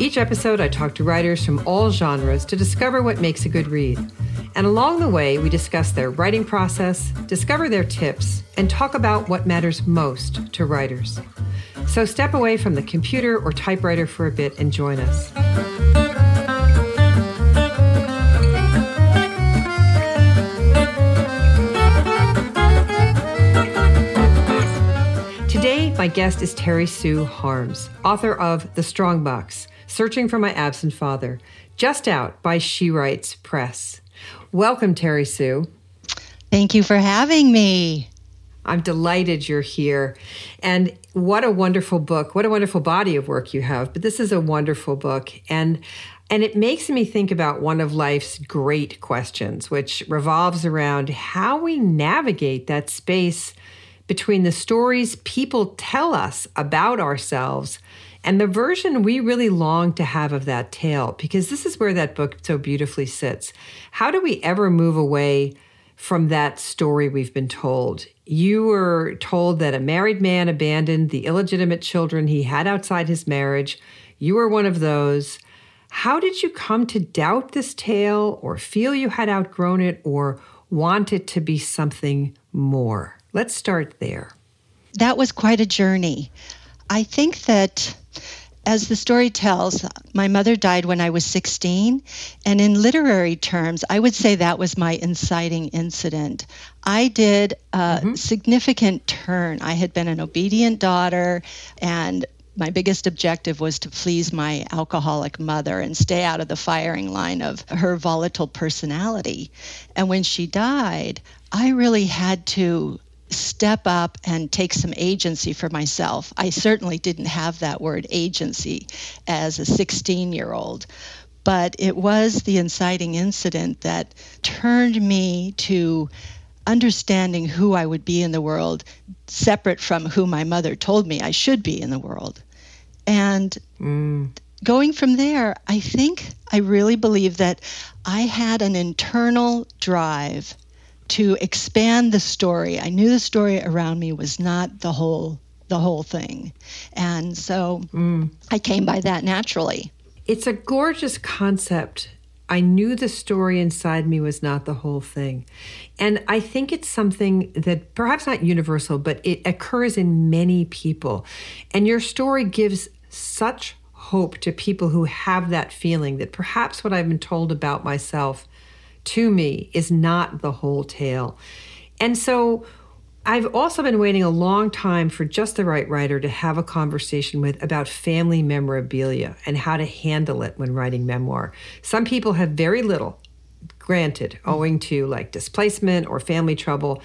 Each episode, I talk to writers from all genres to discover what makes a good read. And along the way, we discuss their writing process, discover their tips, and talk about what matters most to writers. So step away from the computer or typewriter for a bit and join us. Today, my guest is Terry Sue Harms, author of The Strongbox Searching for My Absent Father, just out by She Writes Press. Welcome, Terry Sue. Thank you for having me. I'm delighted you're here. And what a wonderful book. What a wonderful body of work you have. But this is a wonderful book. And and it makes me think about one of life's great questions, which revolves around how we navigate that space between the stories people tell us about ourselves and the version we really long to have of that tale, because this is where that book so beautifully sits. How do we ever move away from that story we've been told? You were told that a married man abandoned the illegitimate children he had outside his marriage. You were one of those. How did you come to doubt this tale or feel you had outgrown it or want it to be something more? Let's start there. That was quite a journey. I think that as the story tells, my mother died when I was 16. And in literary terms, I would say that was my inciting incident. I did a mm-hmm. significant turn. I had been an obedient daughter, and my biggest objective was to please my alcoholic mother and stay out of the firing line of her volatile personality. And when she died, I really had to step up and take some agency for myself. I certainly didn't have that word agency as a 16 year old, but it was the inciting incident that turned me to understanding who I would be in the world, separate from who my mother told me I should be in the world. And mm. going from there, I think I really believe that I had an internal drive to expand the story. I knew the story around me was not the whole the whole thing. And so mm. I came by that naturally. It's a gorgeous concept. I knew the story inside me was not the whole thing. And I think it's something that perhaps not universal, but it occurs in many people. And your story gives such hope to people who have that feeling that perhaps what I've been told about myself to me is not the whole tale. And so I've also been waiting a long time for just the right writer to have a conversation with about family memorabilia and how to handle it when writing memoir. Some people have very little, granted, owing to like displacement or family trouble.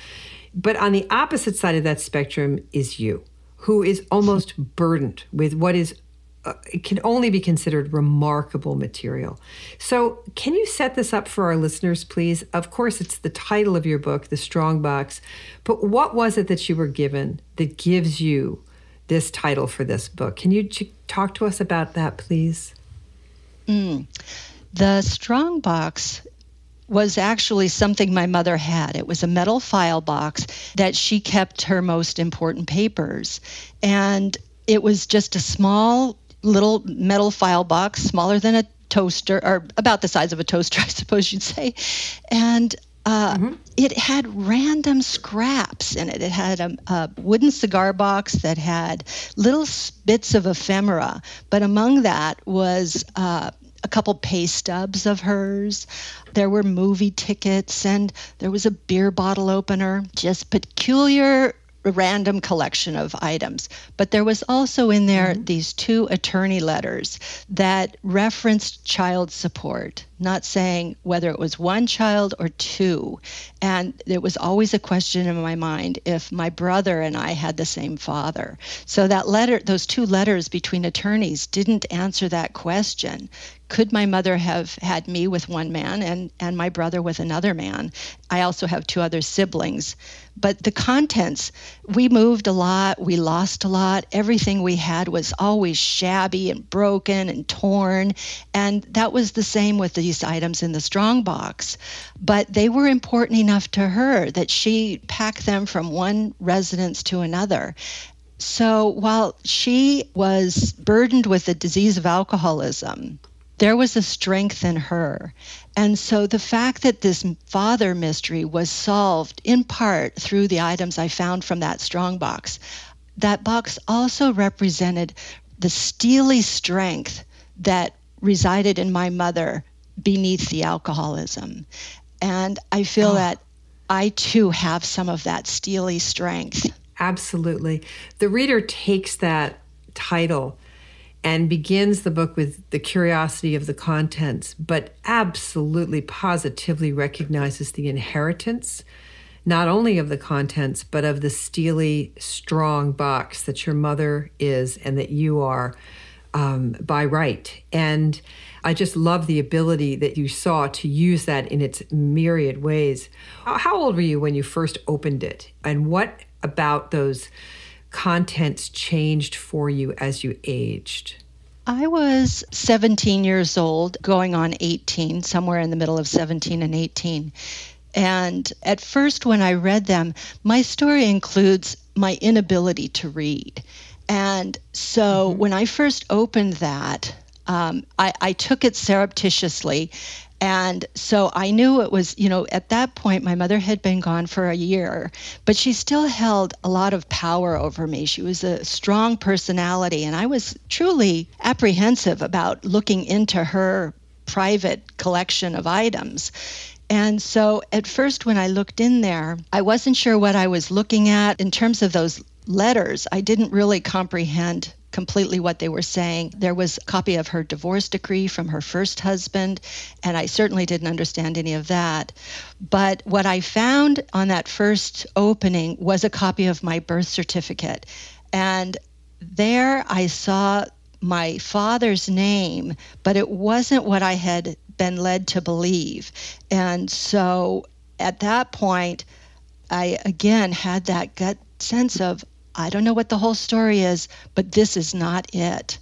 But on the opposite side of that spectrum is you, who is almost burdened with what is uh, it can only be considered remarkable material. So, can you set this up for our listeners, please? Of course, it's the title of your book, The Strong Box, but what was it that you were given that gives you this title for this book? Can you ch- talk to us about that, please? Mm. The Strong Box was actually something my mother had. It was a metal file box that she kept her most important papers. And it was just a small little metal file box, smaller than a toaster, or about the size of a toaster, I suppose you'd say. And uh, mm-hmm. it had random scraps in it. It had a, a, wooden cigar box that had little bits of ephemera, but among that was uh, a couple pay stubs of hers. There were movie tickets, and there was a beer bottle opener. Just peculiar random collection of items. But there was also in there mm-hmm. these two attorney letters that referenced child support, not saying whether it was one child or two. And there was always a question in my mind if my brother and I had the same father. So that letter, those two letters between attorneys didn't answer that question could my mother have had me with one man and, and my brother with another man? I also have two other siblings. But the contents, we moved a lot, we lost a lot. Everything we had was always shabby and broken and torn. And that was the same with these items in the strong box. But they were important enough to her that she packed them from one residence to another. So while she was burdened with the disease of alcoholism, there was a strength in her. And so the fact that this father mystery was solved in part through the items I found from that strong box, that box also represented the steely strength that resided in my mother beneath the alcoholism. And I feel oh. that I too have some of that steely strength. Absolutely. The reader takes that title and begins the book with the curiosity of the contents, but absolutely positively recognizes the inheritance, not only of the contents, but of the steely, strong box that your mother is and that you are um, by right. And I just love the ability that you saw to use that in its myriad ways. How old were you when you first opened it? And what about those contents changed for you as you aged? I was 17 years old, going on 18, somewhere in the middle of 17 and 18. And at first, when I read them, my story includes my inability to read. And so mm-hmm. when I first opened that, um, I, I, took it surreptitiously and so I knew it was, you know, at that point, my mother had been gone for a year, but she still held a lot of power over me. She was a strong personality, and I was truly apprehensive about looking into her private collection of items. And so at first, when I looked in there, I wasn't sure what I was looking at in terms of those letters. I didn't really comprehend completely what they were saying. There was a copy of her divorce decree from her first husband, and I certainly didn't understand any of that. But what I found on that first opening was a copy of my birth certificate. And there I saw my father's name, but it wasn't what I had been led to believe. And so at that point, I again had that gut sense of I don't know what the whole story is, but this is not it.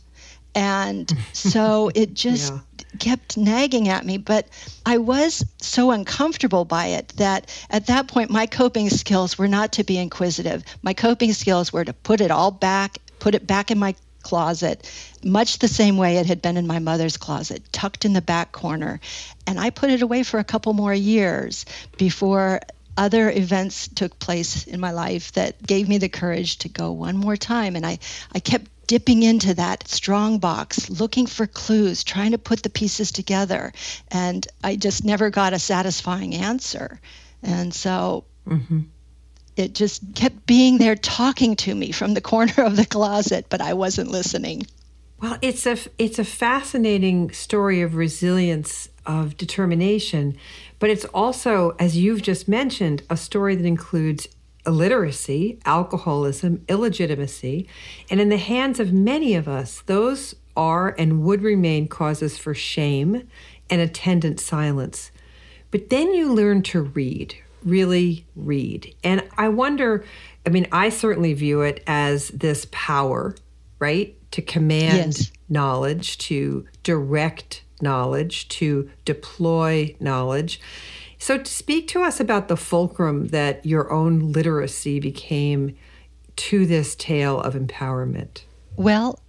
And so it just yeah. kept nagging at me. But I was so uncomfortable by it that at that point, my coping skills were not to be inquisitive. My coping skills were to put it all back, put it back in my closet, much the same way it had been in my mother's closet, tucked in the back corner. And I put it away for a couple more years before other events took place in my life that gave me the courage to go one more time. And I, I kept dipping into that strong box, looking for clues, trying to put the pieces together. And I just never got a satisfying answer. And so mm-hmm. it just kept being there talking to me from the corner of the closet, but I wasn't listening. Well, it's a it's a fascinating story of resilience, of determination, but it's also, as you've just mentioned, a story that includes illiteracy, alcoholism, illegitimacy, and in the hands of many of us, those are and would remain causes for shame and attendant silence. But then you learn to read, really read. And I wonder, I mean, I certainly view it as this power, right? To command yes. knowledge, to direct knowledge, to deploy knowledge. So, to speak to us about the fulcrum that your own literacy became to this tale of empowerment. Well,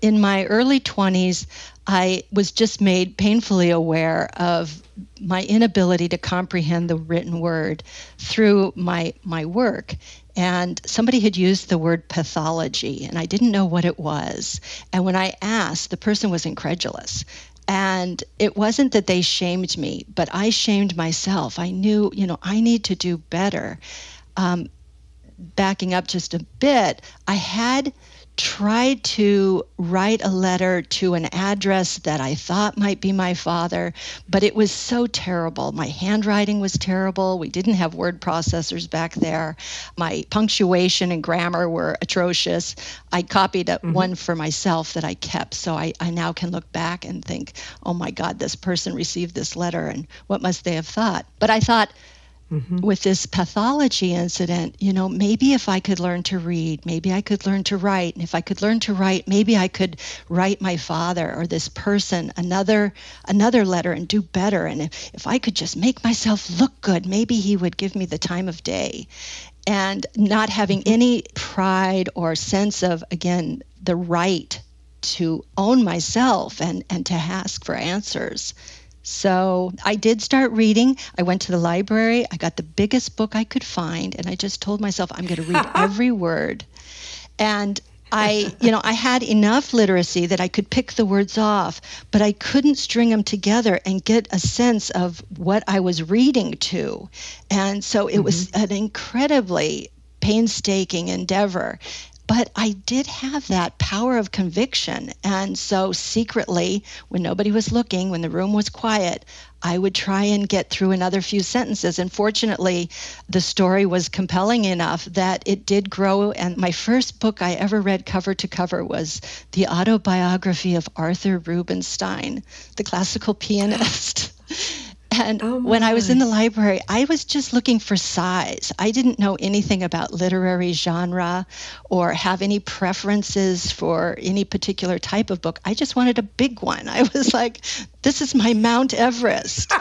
in my early 20s, I was just made painfully aware of my inability to comprehend the written word through my my work and somebody had used the word pathology and I didn't know what it was and when I asked the person was incredulous and it wasn't that they shamed me, but I shamed myself. I knew, you know, I need to do better. Um, backing up just a bit, I had tried to write a letter to an address that I thought might be my father, but it was so terrible. My handwriting was terrible. We didn't have word processors back there. My punctuation and grammar were atrocious. I copied mm-hmm. one for myself that I kept, so I, I now can look back and think, oh my God, this person received this letter, and what must they have thought? But I thought, mm-hmm. with this pathology incident, you know, maybe if I could learn to read, maybe I could learn to write. And if I could learn to write, maybe I could write my father or this person another another letter and do better. And if, if I could just make myself look good, maybe he would give me the time of day. And not having mm-hmm. any pride or sense of, again, the right to own myself and, and to ask for answers so I did start reading. I went to the library. I got the biggest book I could find, and I just told myself I'm going to read every word. And I, you know, I had enough literacy that I could pick the words off, but I couldn't string them together and get a sense of what I was reading to. And so it mm-hmm. was an incredibly painstaking endeavor but I did have that power of conviction. And so, secretly, when nobody was looking, when the room was quiet, I would try and get through another few sentences. And fortunately, the story was compelling enough that it did grow. And my first book I ever read cover to cover was the autobiography of Arthur Rubinstein, the classical pianist. And oh when I was in the library, I was just looking for size. I didn't know anything about literary genre or have any preferences for any particular type of book. I just wanted a big one. I was like, this is my Mount Everest.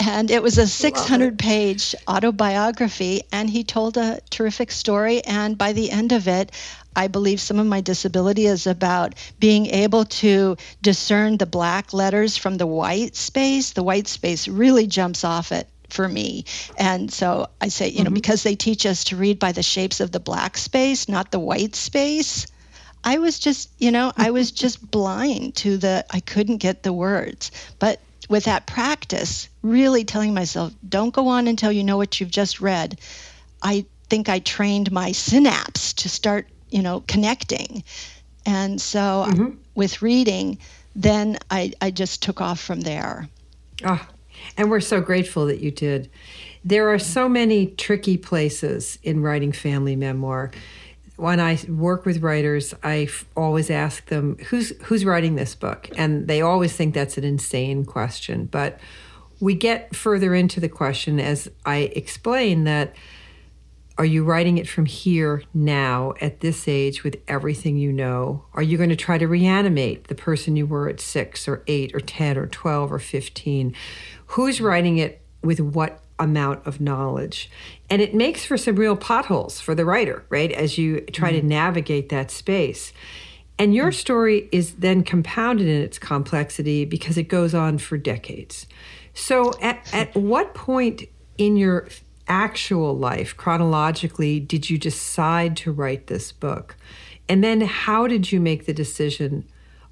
and it was a 600 page autobiography and he told a terrific story and by the end of it I believe some of my disability is about being able to discern the black letters from the white space. The white space really jumps off it for me. And so I say, you mm-hmm. know, because they teach us to read by the shapes of the black space, not the white space. I was just, you know, I was just blind to the, I couldn't get the words. But with that practice, really telling myself, don't go on until you know what you've just read. I think I trained my synapse to start you know, connecting. And so mm-hmm. with reading, then I, I just took off from there. Oh, and we're so grateful that you did. There are so many tricky places in writing family memoir. When I work with writers, I always ask them, "Who's who's writing this book?" And they always think that's an insane question. But we get further into the question as I explain that are you writing it from here now at this age with everything you know? Are you going to try to reanimate the person you were at six or eight or 10 or 12 or 15? Who's writing it with what amount of knowledge? And it makes for some real potholes for the writer, right? As you try mm-hmm. to navigate that space. And your story is then compounded in its complexity because it goes on for decades. So, at, at what point in your actual life, chronologically, did you decide to write this book? And then how did you make the decision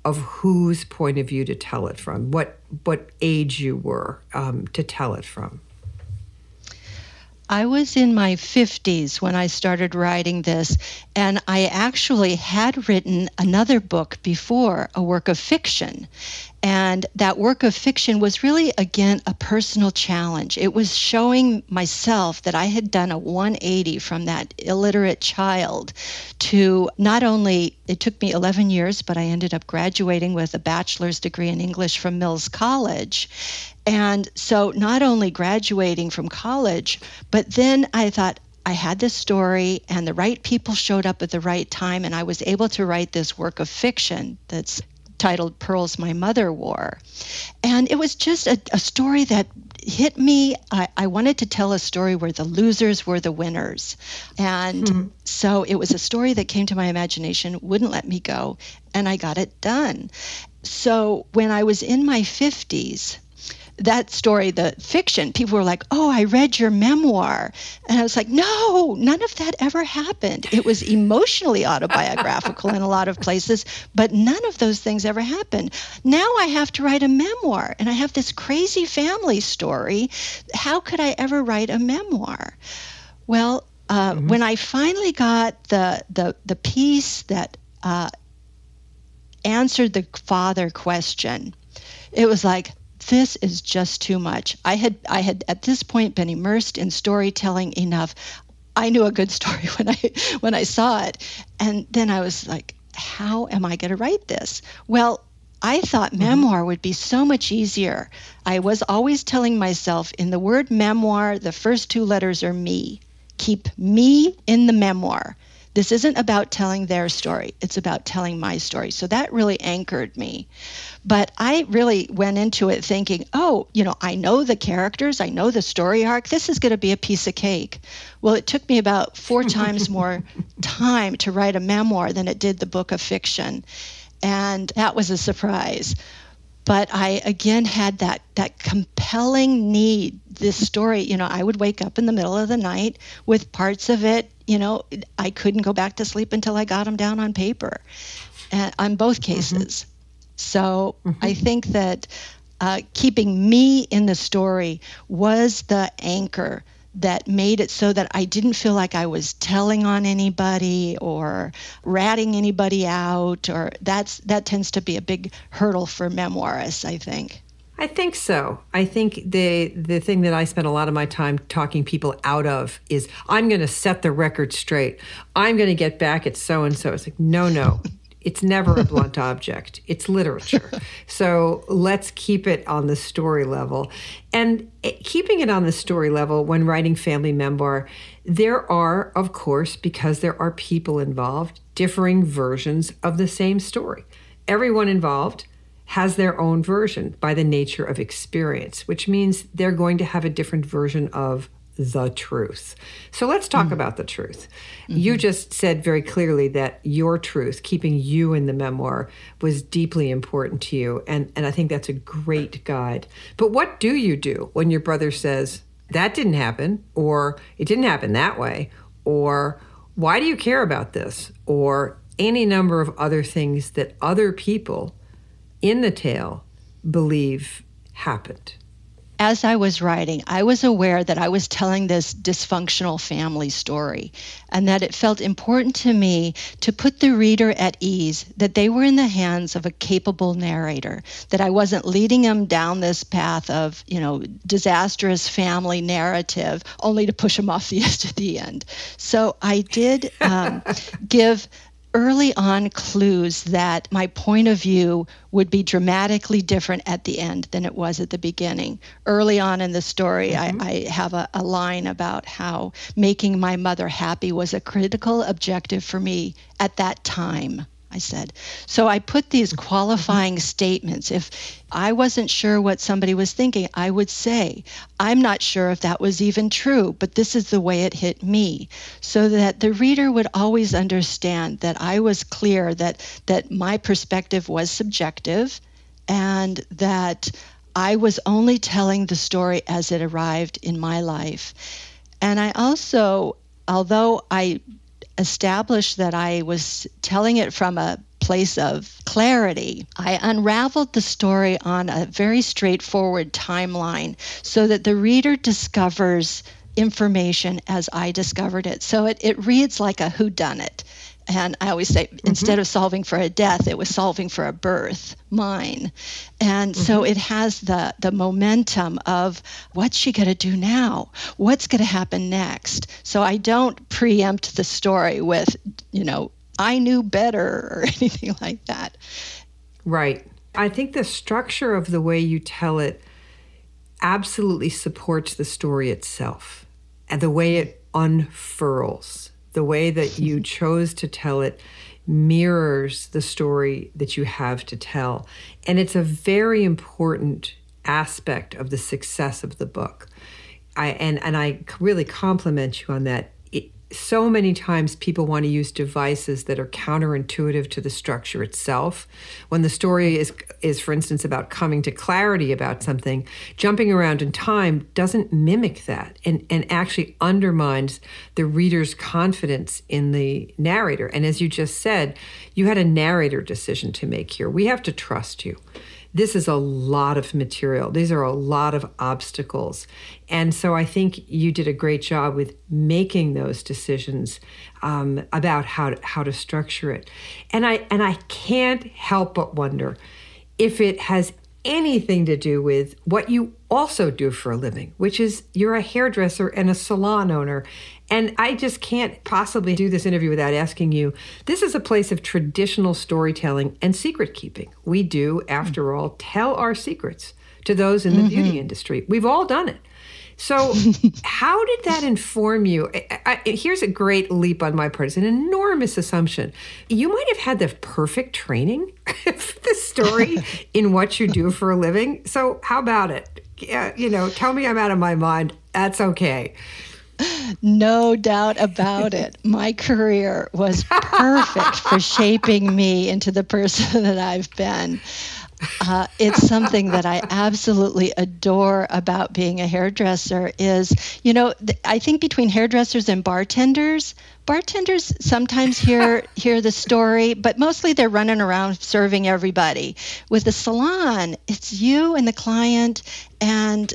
of whose point of view to tell it from? What what age you were um, to tell it from? I was in my 50s when I started writing this, and I actually had written another book before, a work of fiction. And that work of fiction was really, again, a personal challenge. It was showing myself that I had done a 180 from that illiterate child to not only, it took me 11 years, but I ended up graduating with a bachelor's degree in English from Mills College. And so not only graduating from college, but then I thought, I had this story, and the right people showed up at the right time, and I was able to write this work of fiction that's titled Pearls My Mother Wore. And it was just a, a story that hit me. I, I, wanted to tell a story where the losers were the winners. And mm-hmm. so it was a story that came to my imagination, wouldn't let me go, and I got it done. So when I was in my 50s, that story, the fiction, people were like, Oh, I read your memoir. And I was like, No, none of that ever happened. It was emotionally autobiographical in a lot of places, but none of those things ever happened. Now I have to write a memoir and I have this crazy family story. How could I ever write a memoir? Well, uh, mm-hmm. when I finally got the, the, the piece that uh, answered the father question. It was like, this is just too much. I had I had at this point been immersed in storytelling enough. I knew a good story when I when I saw it. And then I was like, how am I going to write this? Well, I thought mm-hmm. memoir would be so much easier. I was always telling myself in the word memoir, the first two letters are me. Keep me in the memoir. This isn't about telling their story, it's about telling my story. So that really anchored me. But I really went into it thinking, oh, you know, I know the characters, I know the story arc. This is going to be a piece of cake. Well, it took me about four times more time to write a memoir than it did the book of fiction. And that was a surprise but I again had that that compelling need. This story, you know, I would wake up in the middle of the night with parts of it. You know, I couldn't go back to sleep until I got them down on paper, uh, on both mm-hmm. cases. Mm-hmm. So mm-hmm. I think that uh, keeping me in the story was the anchor that made it so that I didn't feel like I was telling on anybody or ratting anybody out or that's that tends to be a big hurdle for memoirists, I think. I think so. I think the the thing that I spend a lot of my time talking people out of is I'm going to set the record straight. I'm going to get back at so and so. It's like no, no. It's never a blunt object. It's literature. So let's keep it on the story level. And eh, keeping it on the story level when writing family memoir, there are, of course, because there are people involved, differing versions of the same story. Everyone involved has their own version by the nature of experience, which means they're going to have a different version of the truth. So let's talk mm about the truth. Mm-hmm. You just said very clearly that your truth, keeping you in the memoir, was deeply important to you. And, and I think that's a great guide. But what do you do when your brother says, that didn't happen, or it didn't happen that way, or why do you care about this, or any number of other things that other people in the tale believe happened? as I was writing, I was aware that I was telling this dysfunctional family story and that it felt important to me to put the reader at ease that they were in the hands of a capable narrator, that I wasn't leading them down this path of, you know, disastrous family narrative only to push them off the edge at the end. So I did um, give early on clues that my point of view would be dramatically different at the end than it was at the beginning. Early on in the story, mm-hmm. I, I, have a, a line about how making my mother happy was a critical objective for me at that time. I said. So I put these mm-hmm. qualifying mm-hmm. statements. If I wasn't sure what somebody was thinking, I would say, I'm not sure if that was even true, but this is the way it hit me. So that the reader would always understand that I was clear that, that my perspective was subjective and that I was only telling the story as it arrived in my life. And I also, although I established that I was telling it from a place of clarity, I unraveled the story on a very straightforward timeline so that the reader discovers information as I discovered it. So it, it reads like a whodunit. And I always say, mm-hmm. instead of solving for a death, it was solving for a birth, mine. And mm-hmm. so it has the, the momentum of what's she going to do now? What's going to happen next? So I don't preempt the story with, you know, I knew better or anything like that. Right. I think the structure of the way you tell it absolutely supports the story itself and the way it unfurls the way that you chose to tell it mirrors the story that you have to tell. And it's a very important aspect of the success of the book. I and and I really compliment you on that so many times people want to use devices that are counterintuitive to the structure itself. When the story is is for instance about coming to clarity about something, jumping around in time doesn't mimic that and and actually undermines the reader's confidence in the narrator. And as you just said, you had a narrator decision to make here. We have to trust you this is a lot of material. These are a lot of obstacles. And so I think you did a great job with making those decisions um, about how to, how to structure it. And I and I can't help but wonder if it has anything to do with what you also do for a living, which is you're a hairdresser and a salon owner. And I just can't possibly do this interview without asking you this is a place of traditional storytelling and secret keeping. We do, after all, tell our secrets to those in the mm-hmm. beauty industry. We've all done it. So, how did that inform you? I, I, here's a great leap on my part. It's an enormous assumption. You might have had the perfect training for the story in what you do for a living. So, how about it? Yeah, you know, tell me I'm out of my mind. That's okay. No doubt about it. My career was perfect for shaping me into the person that I've been. Uh, it's something that I absolutely adore about being a hairdresser is, you know, th- I think between hairdressers and bartenders, bartenders sometimes hear hear the story, but mostly they're running around serving everybody. With the salon, it's you and the client and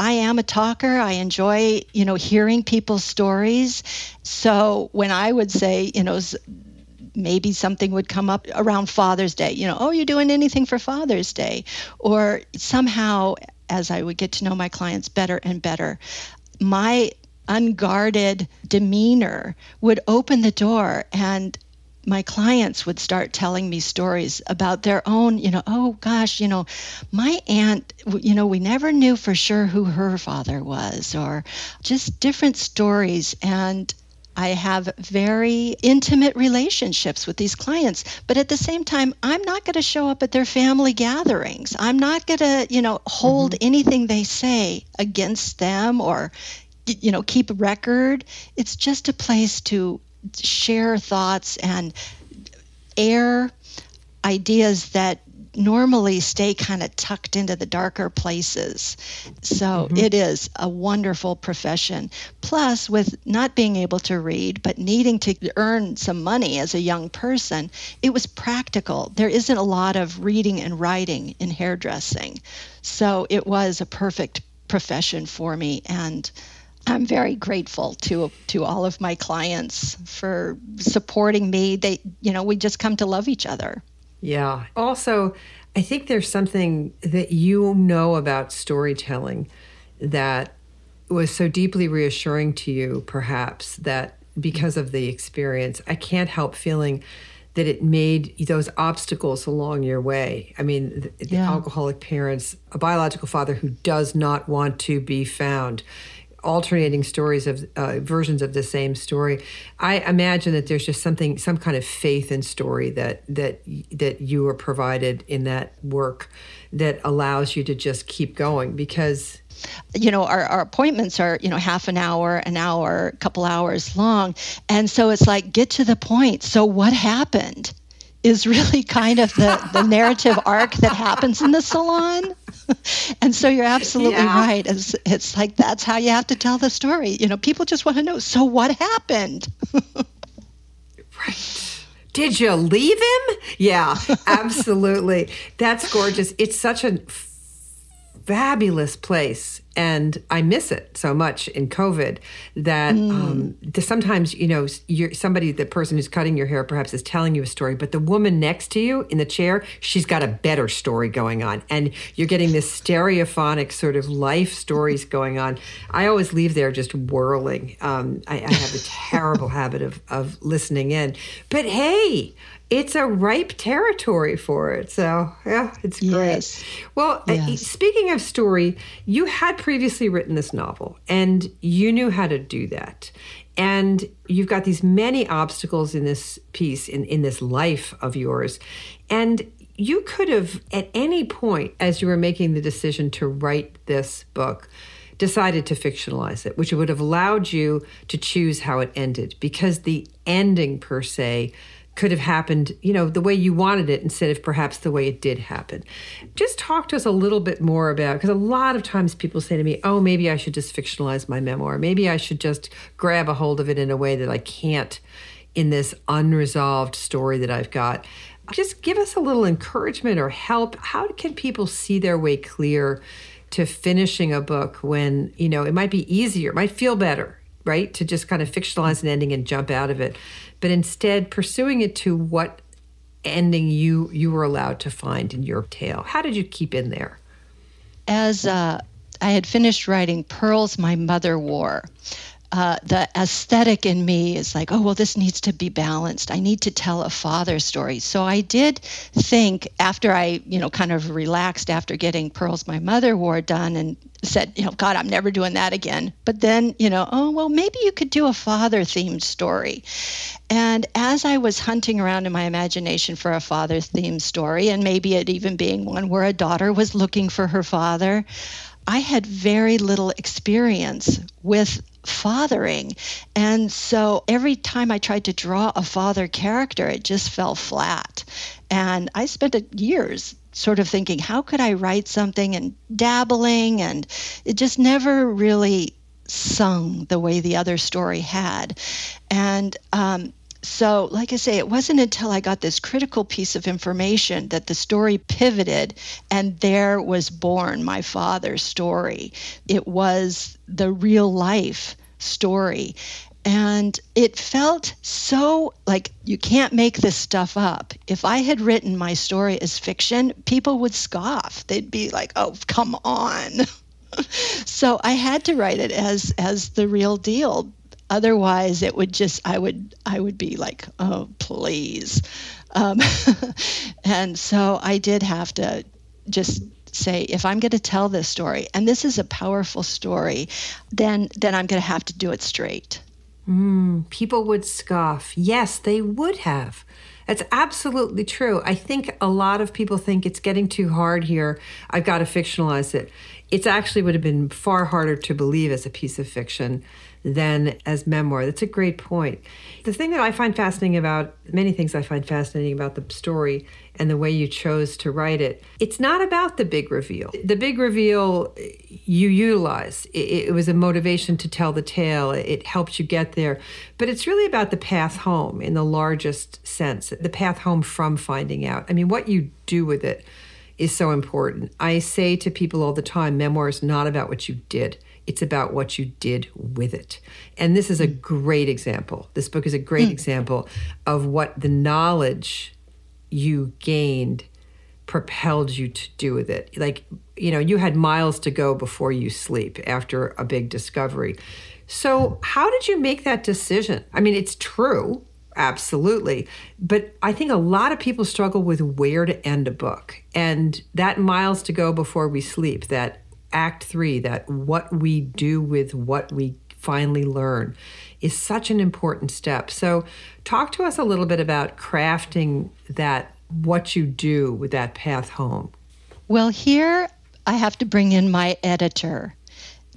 I am a talker. I enjoy, you know, hearing people's stories. So when I would say, you know, maybe something would come up around Father's Day, you know, oh, you're doing anything for Father's Day? Or somehow, as I would get to know my clients better and better, my unguarded demeanor would open the door and my clients would start telling me stories about their own, you know, oh gosh, you know, my aunt, you know, we never knew for sure who her father was, or just different stories. And I have very intimate relationships with these clients, but at the same time, I'm not going to show up at their family gatherings. I'm not going to, you know, hold mm-hmm. anything they say against them or, you know, keep a record. It's just a place to share thoughts and air ideas that normally stay kind of tucked into the darker places. So mm-hmm. it is a wonderful profession. Plus, with not being able to read, but needing to earn some money as a young person, it was practical. There isn't a lot of reading and writing in hairdressing. So it was a perfect profession for me. And I'm very grateful to to all of my clients for supporting me. They, you know, we just come to love each other. Yeah. Also, I think there's something that you know about storytelling that was so deeply reassuring to you, perhaps, that because of the experience, I can't help feeling that it made those obstacles along your way. I mean, the, yeah. the alcoholic parents, a biological father who does not want to be found, alternating stories of uh, versions of the same story. I imagine that there's just something, some kind of faith in story that that that you are provided in that work that allows you to just keep going because you know our, our appointments are you know half an hour an hour a couple hours long and so it's like get to the point so what happened is really kind of the, the narrative arc that happens in the salon. and so you're absolutely yeah. right. It's, it's like that's how you have to tell the story. You know, people just want to know so what happened? right. Did you leave him? Yeah, absolutely. That's gorgeous. It's such a fabulous place and I miss it so much in COVID that mm. um, sometimes you know you're somebody the person who's cutting your hair perhaps is telling you a story, but the woman next to you in the chair she's got a better story going on, and you're getting this stereophonic sort of life stories going on. I always leave there just whirling. Um, I, I have a terrible habit of of listening in, but hey, it's a ripe territory for it. So, yeah, it's great. Yes. Well, uh, yes. speaking of story, you had previously written this novel and you knew how to do that. And you've got these many obstacles in this piece, in, in this life of yours. And you could have, at any point, as you were making the decision to write this book, decided to fictionalize it, which would have allowed you to choose how it ended because the ending per se could have happened, you know, the way you wanted it instead of perhaps the way it did happen. Just talk to us a little bit more about because a lot of times people say to me, "Oh, maybe I should just fictionalize my memoir. Maybe I should just grab a hold of it in a way that I can't in this unresolved story that I've got." Just give us a little encouragement or help. How can people see their way clear to finishing a book when, you know, it might be easier, it might feel better, right? To just kind of fictionalize an ending and jump out of it. But instead pursuing it to what ending you you were allowed to find in your tale. How did you keep in there? As uh, I had finished writing Pearls My Mother Wore, uh, the aesthetic in me is like, oh, well, this needs to be balanced. I need to tell a father story. So I did think after I, you know, kind of relaxed after getting Pearls My Mother Wore done and said, you know, God, I'm never doing that again. But then, you know, oh, well, maybe you could do a father themed story. And as I was hunting around in my imagination for a father themed story, and maybe it even being one where a daughter was looking for her father, I had very little experience with fathering. And so every time I tried to draw a father character, it just fell flat. And I spent years sort of thinking, how could I write something and dabbling? And it just never really sung the way the other story had. And um, so, like I say, it wasn't until I got this critical piece of information that the story pivoted, and there was born my father's story. It was the real life story. And it felt so like you can't make this stuff up. If I had written my story as fiction, people would scoff. They'd be like, oh, come on. so I had to write it as as the real deal otherwise it would just i would i would be like oh please um, and so i did have to just say if i'm going to tell this story and this is a powerful story then then i'm going to have to do it straight mm, people would scoff yes they would have that's absolutely true. I think a lot of people think it's getting too hard here. I've got to fictionalize it. It's actually would have been far harder to believe as a piece of fiction than as memoir. That's a great point. The thing that I find fascinating about many things I find fascinating about the story and the way you chose to write it, it's not about the big reveal. The big reveal you utilize. It, it was a motivation to tell the tale. It helped you get there. But it's really about the path home in the largest sense, the path home from finding out. I mean, what you do with it is so important. I say to people all the time memoir is not about what you did it's about what you did with it. And this is a great example. This book is a great mm. example of what the knowledge you gained propelled you to do with it. Like, you know, you had miles to go before you sleep after a big discovery. So, how did you make that decision? I mean, it's true, absolutely. But I think a lot of people struggle with where to end a book. And that miles to go before we sleep, that act three that what we do with what we finally learn is such an important step. So, talk to us a little bit about crafting that, what you do with that path home. Well, here I have to bring in my editor.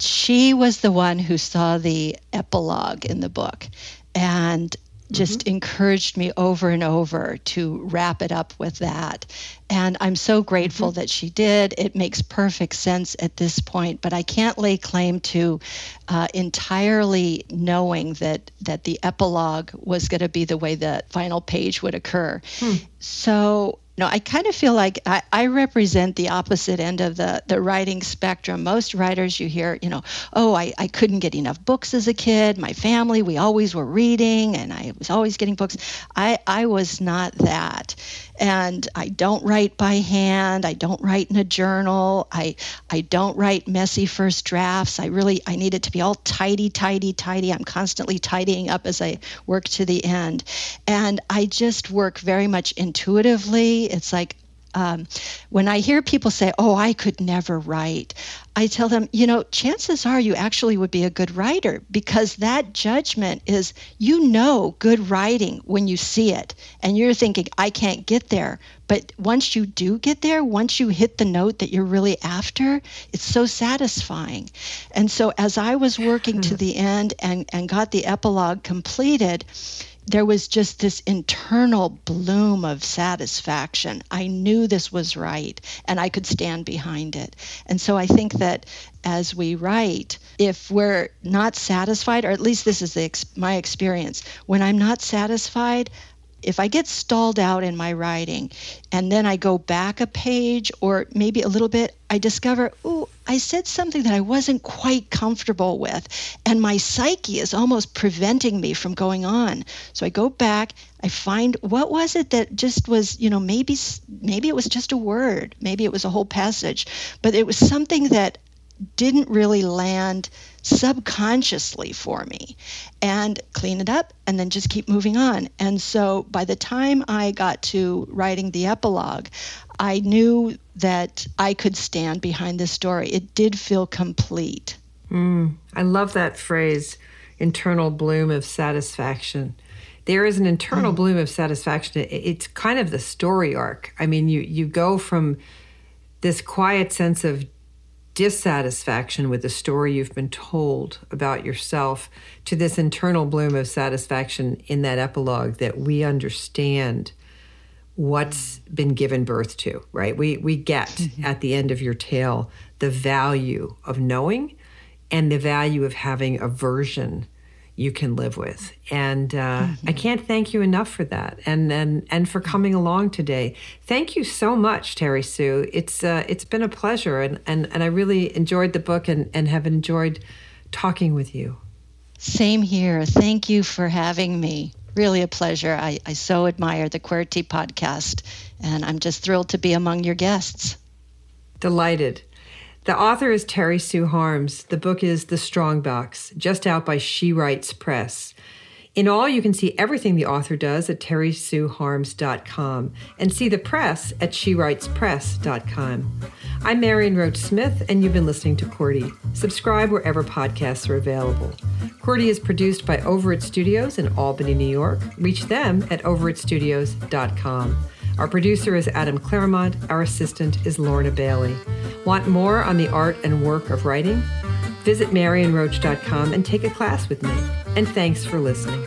She was the one who saw the epilogue in the book. And just mm-hmm. encouraged me over and over to wrap it up with that. And I'm so grateful mm-hmm. that she did. It makes perfect sense at this point, but I can't lay claim to uh, entirely knowing that that the epilogue was going to be the way the final page would occur. Hmm. So no, I kind of feel like I, I, represent the opposite end of the, the writing spectrum. Most writers you hear, you know, oh, I, I couldn't get enough books as a kid. My family, we always were reading and I was always getting books. I, I was not that and I don't write by hand. I don't write in a journal. I I don't write messy first drafts. I really I need it to be all tidy, tidy, tidy. I'm constantly tidying up as I work to the end. And I just work very much intuitively. It's like um, when I hear people say, Oh, I could never write, I tell them, you know, chances are you actually would be a good writer because that judgment is, you know, good writing when you see it. And you're thinking, I can't get there. But once you do get there, once you hit the note that you're really after, it's so satisfying. And so as I was working to the end and, and got the epilogue completed, there was just this internal bloom of satisfaction. I knew this was right and I could stand behind it. And so I think that as we write, if we're not satisfied, or at least this is the, my experience, when I'm not satisfied, if I get stalled out in my writing and then I go back a page or maybe a little bit, I discover, oh, I said something that I wasn't quite comfortable with, and my psyche is almost preventing me from going on. So I go back, I find what was it that just was, you know, maybe maybe it was just a word, maybe it was a whole passage, but it was something that didn't really land subconsciously for me and clean it up and then just keep moving on. And so by the time I got to writing the epilogue, I knew that I could stand behind this story. It did feel complete. Mm, I love that phrase, internal bloom of satisfaction. There is an internal mm. bloom of satisfaction. It's kind of the story arc. I mean, you you go from this quiet sense of dissatisfaction with the story you've been told about yourself to this internal bloom of satisfaction in that epilogue that we understand what's been given birth to right we we get mm-hmm. at the end of your tale the value of knowing and the value of having a version you can live with. And uh, mm-hmm. I can't thank you enough for that, and and and for coming along today. Thank you so much, Terry Sue. It's uh, it's been a pleasure, and, and and I really enjoyed the book, and and have enjoyed talking with you. Same here. Thank you for having me. Really a pleasure. I, I so admire the QWERTY podcast, and I'm just thrilled to be among your guests. Delighted. The author is Terry Sue Harms. The book is The Strong Box, just out by She Writes Press. In all, you can see everything the author does at terrysueharms.com and see the press at shewritespress.com. I'm Marion Roach Smith, and you've been listening to QWERTY. Subscribe wherever podcasts are available. QWERTY is produced by Over It Studios in Albany, New York. Reach them at overitstudios.com. Our producer is Adam Claremont. Our assistant is Lorna Bailey. Want more on the art and work of writing? Visit marionroach.com and take a class with me. And thanks for listening.